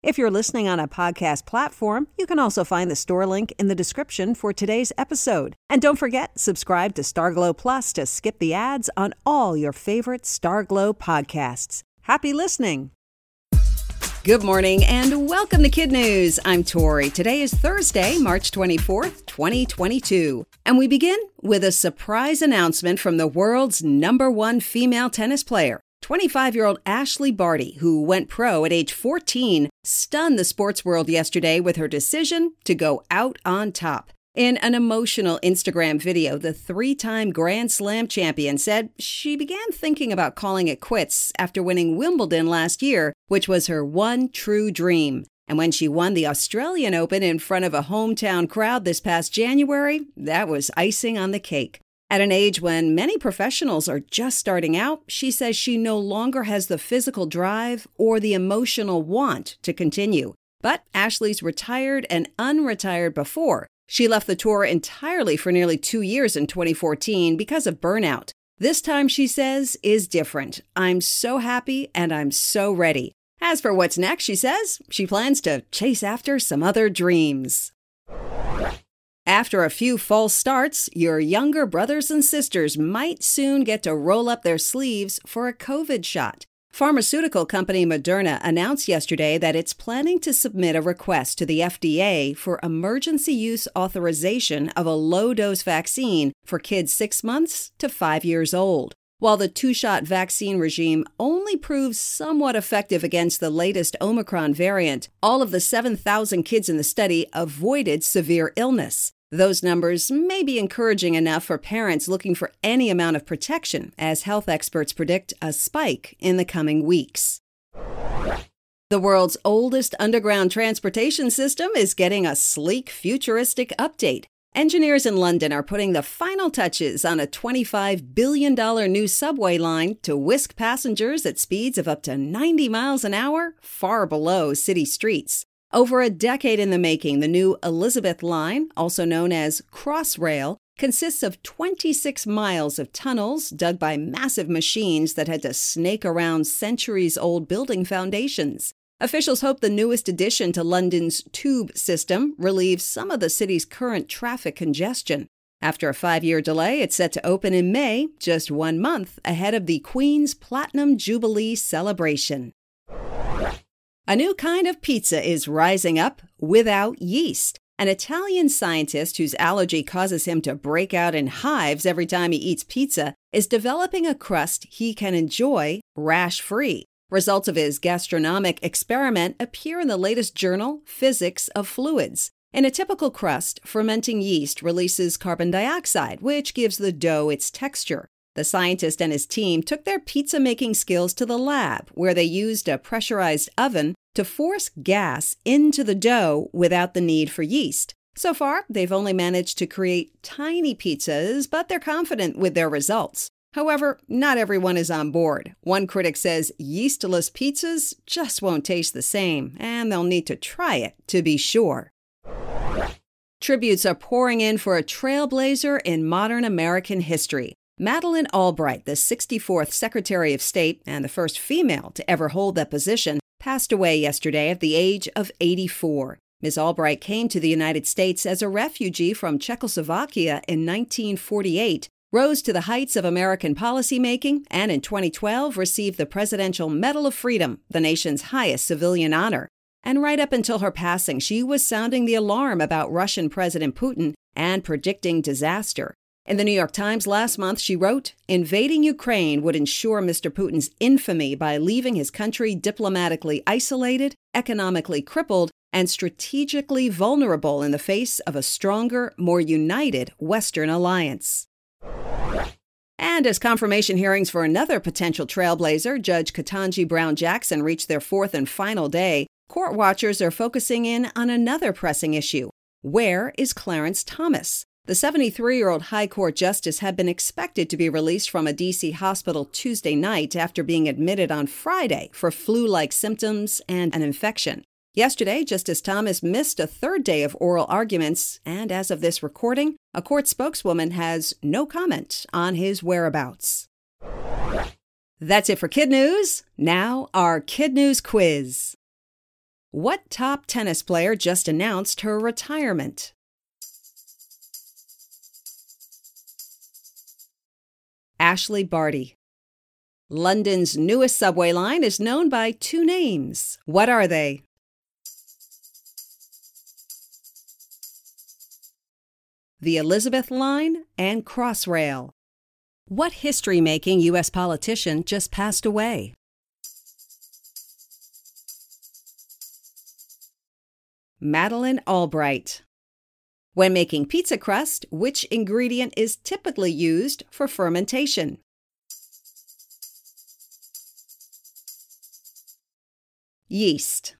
If you're listening on a podcast platform, you can also find the store link in the description for today's episode. And don't forget, subscribe to Starglow Plus to skip the ads on all your favorite Starglow podcasts. Happy listening! Good morning and welcome to Kid News. I'm Tori. Today is Thursday, March 24th, 2022. And we begin with a surprise announcement from the world's number one female tennis player. 25 year old Ashleigh Barty, who went pro at age 14, stunned the sports world yesterday with her decision to go out on top. In an emotional Instagram video, the three time Grand Slam champion said she began thinking about calling it quits after winning Wimbledon last year, which was her one true dream. And when she won the Australian Open in front of a hometown crowd this past January, that was icing on the cake. At an age when many professionals are just starting out, she says she no longer has the physical drive or the emotional want to continue. But Ashleigh's retired and unretired before. She left the tour entirely for nearly two years in 2014 because of burnout. This time, she says, is different. I'm so happy and I'm so ready. As for what's next, she says, she plans to chase after some other dreams. After a few false starts, your younger brothers and sisters might soon get to roll up their sleeves for a COVID shot. Pharmaceutical company Moderna announced yesterday that it's planning to submit a request to the FDA for emergency use authorization of a low dose vaccine for kids six months to five years old. While the two shot vaccine regime only proves somewhat effective against the latest Omicron variant, all of the 7,000 kids in the study avoided severe illness. Those numbers may be encouraging enough for parents looking for any amount of protection, as health experts predict a spike in the coming weeks. The world's oldest underground transportation system is getting a sleek, futuristic update. Engineers in London are putting the final touches on a $25 billion new subway line to whisk passengers at speeds of up to 90 miles an hour far below city streets. Over a decade in the making, the new Elizabeth Line, also known as Crossrail, consists of 26 miles of tunnels dug by massive machines that had to snake around centuries old building foundations. Officials hope the newest addition to London's tube system relieves some of the city's current traffic congestion. After a five year delay, it's set to open in May, just one month ahead of the Queen's Platinum Jubilee celebration. A new kind of pizza is rising up without yeast. An Italian scientist whose allergy causes him to break out in hives every time he eats pizza is developing a crust he can enjoy rash free. Results of his gastronomic experiment appear in the latest journal, Physics of Fluids. In a typical crust, fermenting yeast releases carbon dioxide, which gives the dough its texture. The scientist and his team took their pizza making skills to the lab, where they used a pressurized oven to force gas into the dough without the need for yeast. So far, they've only managed to create tiny pizzas, but they're confident with their results. However, not everyone is on board. One critic says yeastless pizzas just won't taste the same, and they'll need to try it to be sure. Tributes are pouring in for a trailblazer in modern American history. Madeleine Albright, the 64th Secretary of State and the first female to ever hold that position, passed away yesterday at the age of 84. Ms. Albright came to the United States as a refugee from Czechoslovakia in 1948, rose to the heights of American policymaking, and in 2012 received the Presidential Medal of Freedom, the nation's highest civilian honor. And right up until her passing, she was sounding the alarm about Russian President Putin and predicting disaster. In the New York Times last month, she wrote Invading Ukraine would ensure Mr. Putin's infamy by leaving his country diplomatically isolated, economically crippled, and strategically vulnerable in the face of a stronger, more united Western alliance. And as confirmation hearings for another potential trailblazer, Judge Ketanji Brown Jackson, reached their fourth and final day, court watchers are focusing in on another pressing issue Where is Clarence Thomas? The 73 year old High Court Justice had been expected to be released from a D.C. hospital Tuesday night after being admitted on Friday for flu like symptoms and an infection. Yesterday, Justice Thomas missed a third day of oral arguments, and as of this recording, a court spokeswoman has no comment on his whereabouts. That's it for Kid News. Now, our Kid News quiz. What top tennis player just announced her retirement? Ashleigh Barty. London's newest subway line is known by two names. What are they? The Elizabeth Line and Crossrail. What history making U.S. politician just passed away? Madeleine Albright. When making pizza crust, which ingredient is typically used for fermentation? Yeast.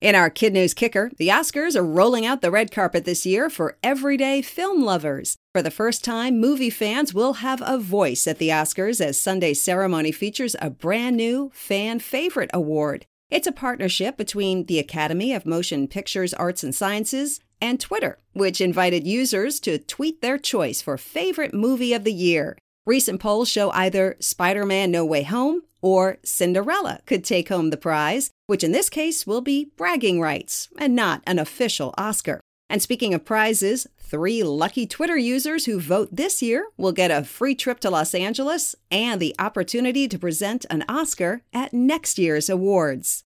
In our Kid News Kicker, the Oscars are rolling out the red carpet this year for everyday film lovers. For the first time, movie fans will have a voice at the Oscars as Sunday's ceremony features a brand new Fan Favorite Award. It's a partnership between the Academy of Motion Pictures Arts and Sciences and Twitter, which invited users to tweet their choice for favorite movie of the year. Recent polls show either Spider Man No Way Home or Cinderella could take home the prize, which in this case will be bragging rights and not an official Oscar. And speaking of prizes, three lucky Twitter users who vote this year will get a free trip to Los Angeles and the opportunity to present an Oscar at next year's awards.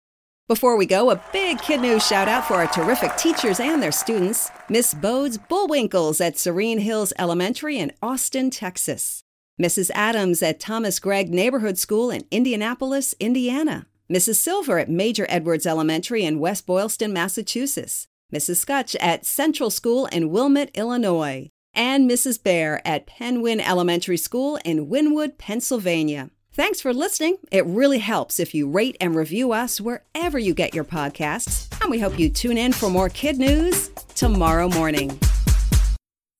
Before we go, a big Kid News shout out for our terrific teachers and their students Miss Bode's Bullwinkles at Serene Hills Elementary in Austin, Texas. Mrs. Adams at Thomas Gregg Neighborhood School in Indianapolis, Indiana. Mrs. Silver at Major Edwards Elementary in West Boylston, Massachusetts. Mrs. Scutch at Central School in Wilmot, Illinois. And Mrs. Bear at Penn-Wynne Elementary School in Wynnewood, Pennsylvania. Thanks for listening. It really helps if you rate and review us wherever you get your podcasts. And we hope you tune in for more kid news tomorrow morning.